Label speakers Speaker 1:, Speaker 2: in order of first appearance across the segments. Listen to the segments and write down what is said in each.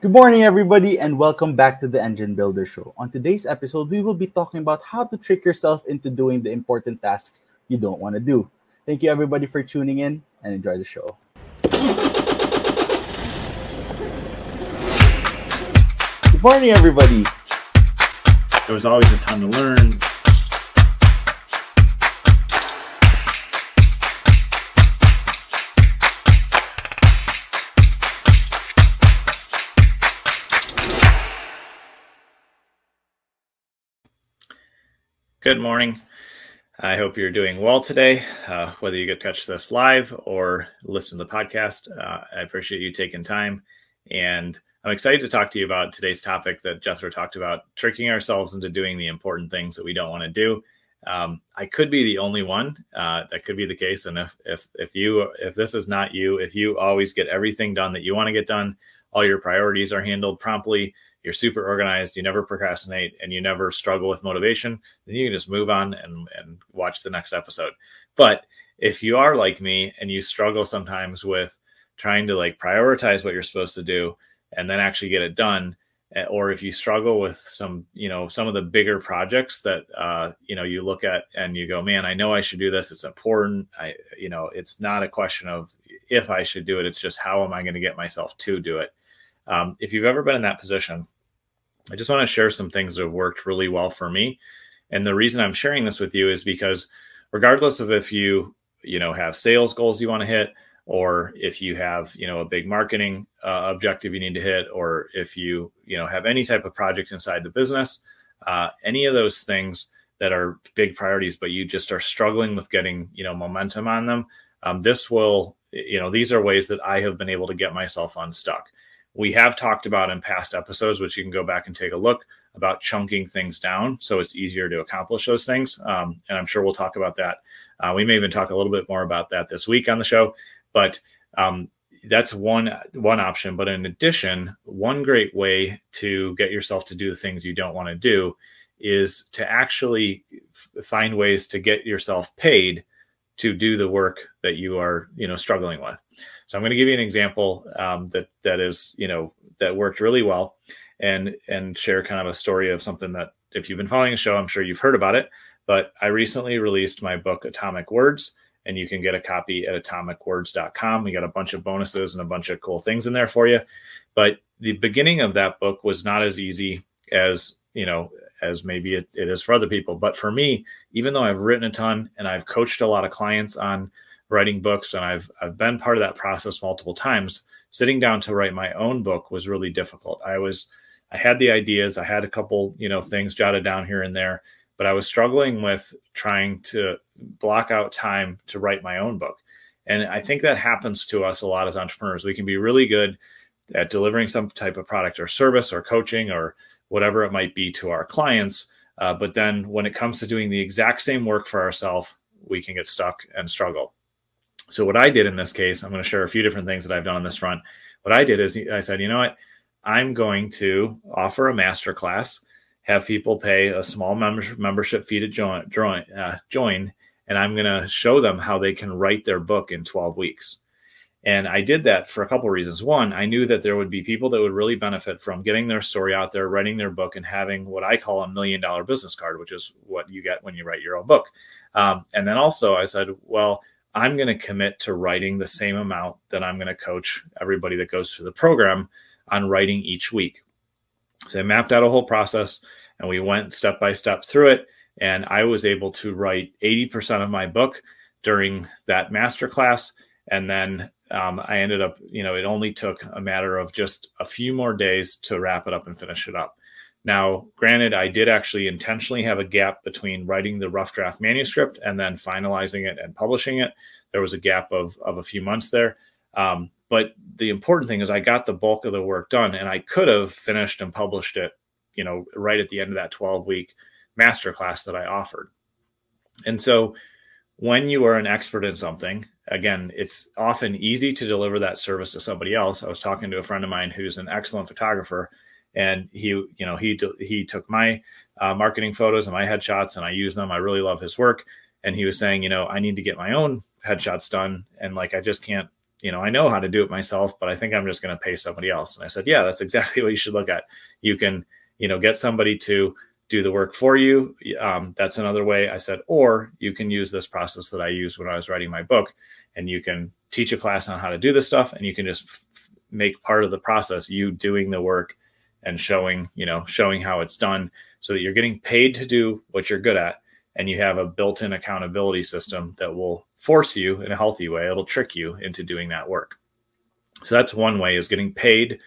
Speaker 1: Good morning, everybody, and welcome back to the Engine Builder Show. On today's episode, we will be talking about how to trick yourself into doing the important tasks you don't want to do. Thank you, everybody, for tuning in and enjoy the show. Good morning, everybody.
Speaker 2: There was always a ton to learn. Good morning. I hope you're doing well today. Uh, whether you get to catch this live or listen to the podcast, uh, I appreciate you taking time. And I'm excited to talk to you about today's topic that Jethro talked about tricking ourselves into doing the important things that we don't want to do. Um, I could be the only one. Uh, that could be the case. And if, if, if you, if this is not you, if you always get everything done that you want to get done, all your priorities are handled promptly, you're super organized, you never procrastinate, and you never struggle with motivation, then you can just move on and, and watch the next episode. But if you are like me and you struggle sometimes with trying to like prioritize what you're supposed to do and then actually get it done, eh, or if you struggle with some, you know, some of the bigger projects that uh, you know you look at and you go, man, I know I should do this. It's important. I, you know, it's not a question of if I should do it. It's just how am I going to get myself to do it. Um, if you've ever been in that position, I just want to share some things that have worked really well for me. And the reason I'm sharing this with you is because regardless of if you, you know, have sales goals you want to hit, or if you have, you know, a big marketing uh, objective you need to hit, or if you, you know, have any type of project inside the business, uh, any of those things that are big priorities, but you just are struggling with getting, you know, momentum on them. Um, this will, you know, these are ways that I have been able to get myself unstuck we have talked about in past episodes, which you can go back and take a look about chunking things down so it's easier to accomplish those things. Um, and I'm sure we'll talk about that. Uh, we may even talk a little bit more about that this week on the show, but um, that's one one option. But in addition, one great way to get yourself to do the things you don't want to do is to actually f- find ways to get yourself paid to do the work that you are you know struggling with. So i'm going to give you an example um, that that is you know that worked really well and and share kind of a story of something that if you've been following the show i'm sure you've heard about it but i recently released my book atomic words and you can get a copy at atomicwords.com we got a bunch of bonuses and a bunch of cool things in there for you but the beginning of that book was not as easy as you know as maybe it, it is for other people. But for me, even though I've written a ton and I've coached a lot of clients on writing books and I've I've been part of that process multiple times, sitting down to write my own book was really difficult. I was I had the ideas, I had a couple, you know, things jotted down here and there, but I was struggling with trying to block out time to write my own book. And I think that happens to us a lot as entrepreneurs. We can be really good at delivering some type of product or service or coaching or whatever it might be to our clients. Uh, but then when it comes to doing the exact same work for ourselves, we can get stuck and struggle. So what I did in this case, I'm going to share a few different things that I've done on this front. What I did is I said, you know what? I'm going to offer a master class, have people pay a small membership fee to join, join, uh, join, and I'm going to show them how they can write their book in 12 weeks. And I did that for a couple of reasons. One, I knew that there would be people that would really benefit from getting their story out there, writing their book, and having what I call a million dollar business card, which is what you get when you write your own book. Um, and then also, I said, well, I'm going to commit to writing the same amount that I'm going to coach everybody that goes through the program on writing each week. So I mapped out a whole process and we went step by step through it. And I was able to write 80% of my book during that masterclass. And then um, I ended up, you know, it only took a matter of just a few more days to wrap it up and finish it up. Now, granted, I did actually intentionally have a gap between writing the rough draft manuscript and then finalizing it and publishing it. There was a gap of, of a few months there. Um, but the important thing is I got the bulk of the work done and I could have finished and published it, you know, right at the end of that 12 week masterclass that I offered. And so when you are an expert in something, again, it's often easy to deliver that service to somebody else. I was talking to a friend of mine who's an excellent photographer, and he, you know, he he took my uh, marketing photos and my headshots, and I use them. I really love his work, and he was saying, you know, I need to get my own headshots done, and like I just can't you know, I know how to do it myself, but I think I'm just going to pay somebody else. And I said, yeah, that's exactly what you should look at. You can, you know, get somebody to do the work for you. Um, that's another way I said, or you can use this process that I used when I was writing my book and you can teach a class on how to do this stuff and you can just make part of the process you doing the work and showing, you know, showing how it's done so that you're getting paid to do what you're good at and you have a built-in accountability system that will force you in a healthy way it'll trick you into doing that work so that's one way is getting paid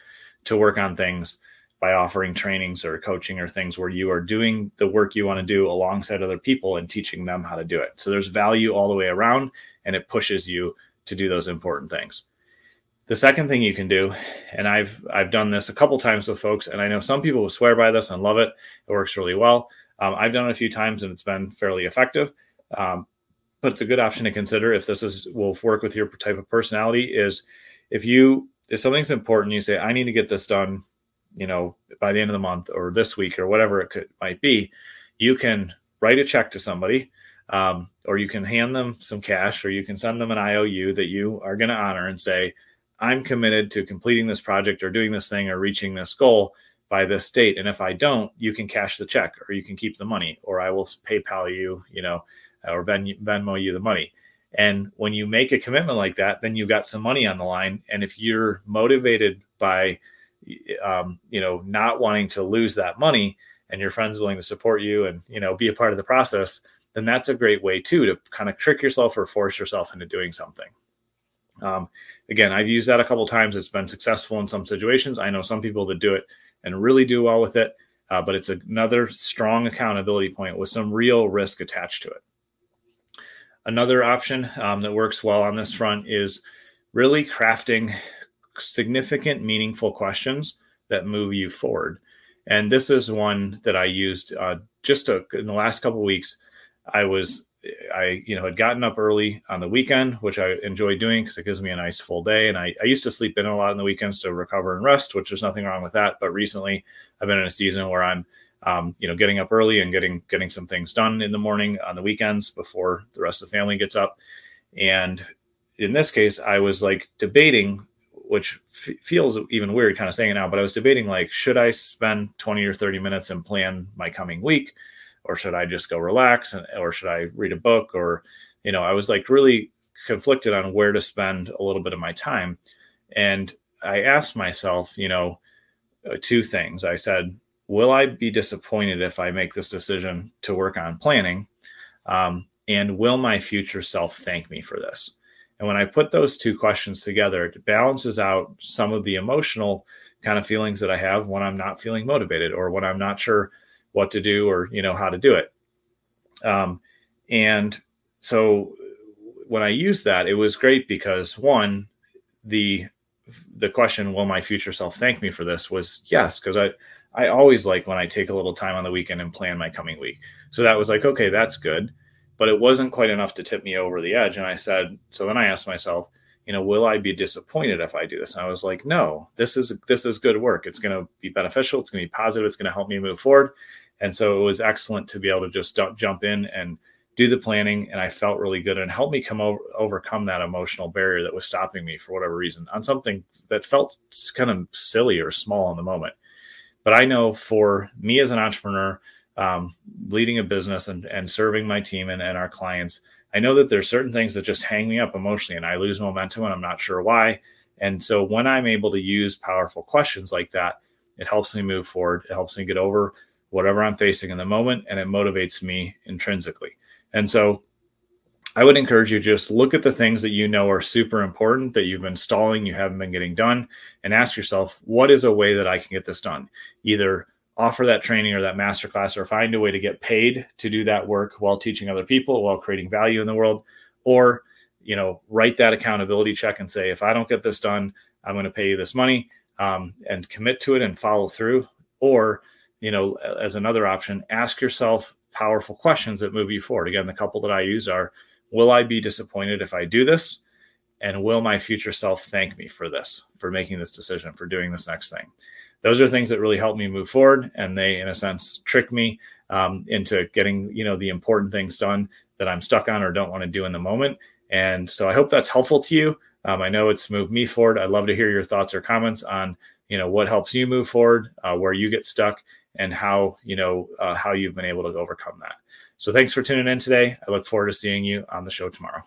Speaker 2: to work on things by offering trainings or coaching or things where you are doing the work you want to do alongside other people and teaching them how to do it so there's value all the way around and it pushes you to do those important things the second thing you can do and i've i've done this a couple times with folks and i know some people will swear by this and love it it works really well um, I've done it a few times and it's been fairly effective. Um, but it's a good option to consider if this is will work with your type of personality. Is if you if something's important, you say, "I need to get this done," you know, by the end of the month or this week or whatever it could, might be. You can write a check to somebody, um, or you can hand them some cash, or you can send them an IOU that you are going to honor and say, "I'm committed to completing this project or doing this thing or reaching this goal." by this date. And if I don't, you can cash the check or you can keep the money or I will PayPal you, you know, or Ven- Venmo you the money. And when you make a commitment like that, then you've got some money on the line. And if you're motivated by, um, you know, not wanting to lose that money and your friend's willing to support you and, you know, be a part of the process, then that's a great way too to kind of trick yourself or force yourself into doing something. Um, again, I've used that a couple times. It's been successful in some situations. I know some people that do it and really do well with it. Uh, but it's another strong accountability point with some real risk attached to it. Another option um, that works well on this front is really crafting significant, meaningful questions that move you forward. And this is one that I used uh, just a, in the last couple weeks. I was I, you know, had gotten up early on the weekend, which I enjoy doing because it gives me a nice full day. And I, I used to sleep in a lot on the weekends to recover and rest, which there's nothing wrong with that. But recently, I've been in a season where I'm, um, you know, getting up early and getting getting some things done in the morning on the weekends before the rest of the family gets up. And in this case, I was like debating, which f- feels even weird, kind of saying it now, but I was debating like, should I spend 20 or 30 minutes and plan my coming week? or should I just go relax and, or should I read a book? Or you know I was like really conflicted on where to spend a little bit of my time. And I asked myself you know uh, two things. I said will I be disappointed if I make this decision to work on planning? Um, and will my future self thank me for this and when I put those two questions together it balances out some of the emotional kind of feelings that I have when I'm not feeling motivated or when I'm not sure what to do or you know how to do it. Um, and so when i used that it was great because one the the question will my future self thank me for this? was yes because i i always like when i take a little time on the weekend and plan my coming week. So that was like okay that's good but it wasn't quite enough to tip me over the edge. And i said so then i asked myself you know will i be disappointed if i do this? And i was like no this is this is good work. It's going to be beneficial. It's going to be positive. It's going to help me move forward. And so it was excellent to be able to just jump in and do the planning. And I felt really good and helped me come over, overcome that emotional barrier that was stopping me for whatever reason on something that felt kind of silly or small in the moment. But I know for me as an entrepreneur, um, leading a business and, and serving my team and, and our clients, I know that there's certain things that just hang me up emotionally and I lose momentum and I'm not sure why. And so when I'm able to use powerful questions like that, it helps me move forward. It helps me get over whatever I'm facing in the moment, and it motivates me intrinsically. And so I would encourage you just look at the things that you know are super important that you've been stalling, you haven't been getting done, and ask yourself, what is a way that I can get this done? Either offer that training or that masterclass or find a way to get paid to do that work while teaching other people, while creating value in the world, or you know, write that accountability check and say, if I don't get this done, I'm going to pay you this money um, and commit to it and follow through. Or you know, as another option, ask yourself powerful questions that move you forward. Again, the couple that I use are Will I be disappointed if I do this? And will my future self thank me for this, for making this decision, for doing this next thing? Those are things that really help me move forward. And they, in a sense, trick me um, into getting, you know, the important things done that I'm stuck on or don't want to do in the moment. And so I hope that's helpful to you. Um, I know it's moved me forward. I'd love to hear your thoughts or comments on you know what helps you move forward, uh, where you get stuck, and how you know uh, how you've been able to overcome that. So thanks for tuning in today. I look forward to seeing you on the show tomorrow.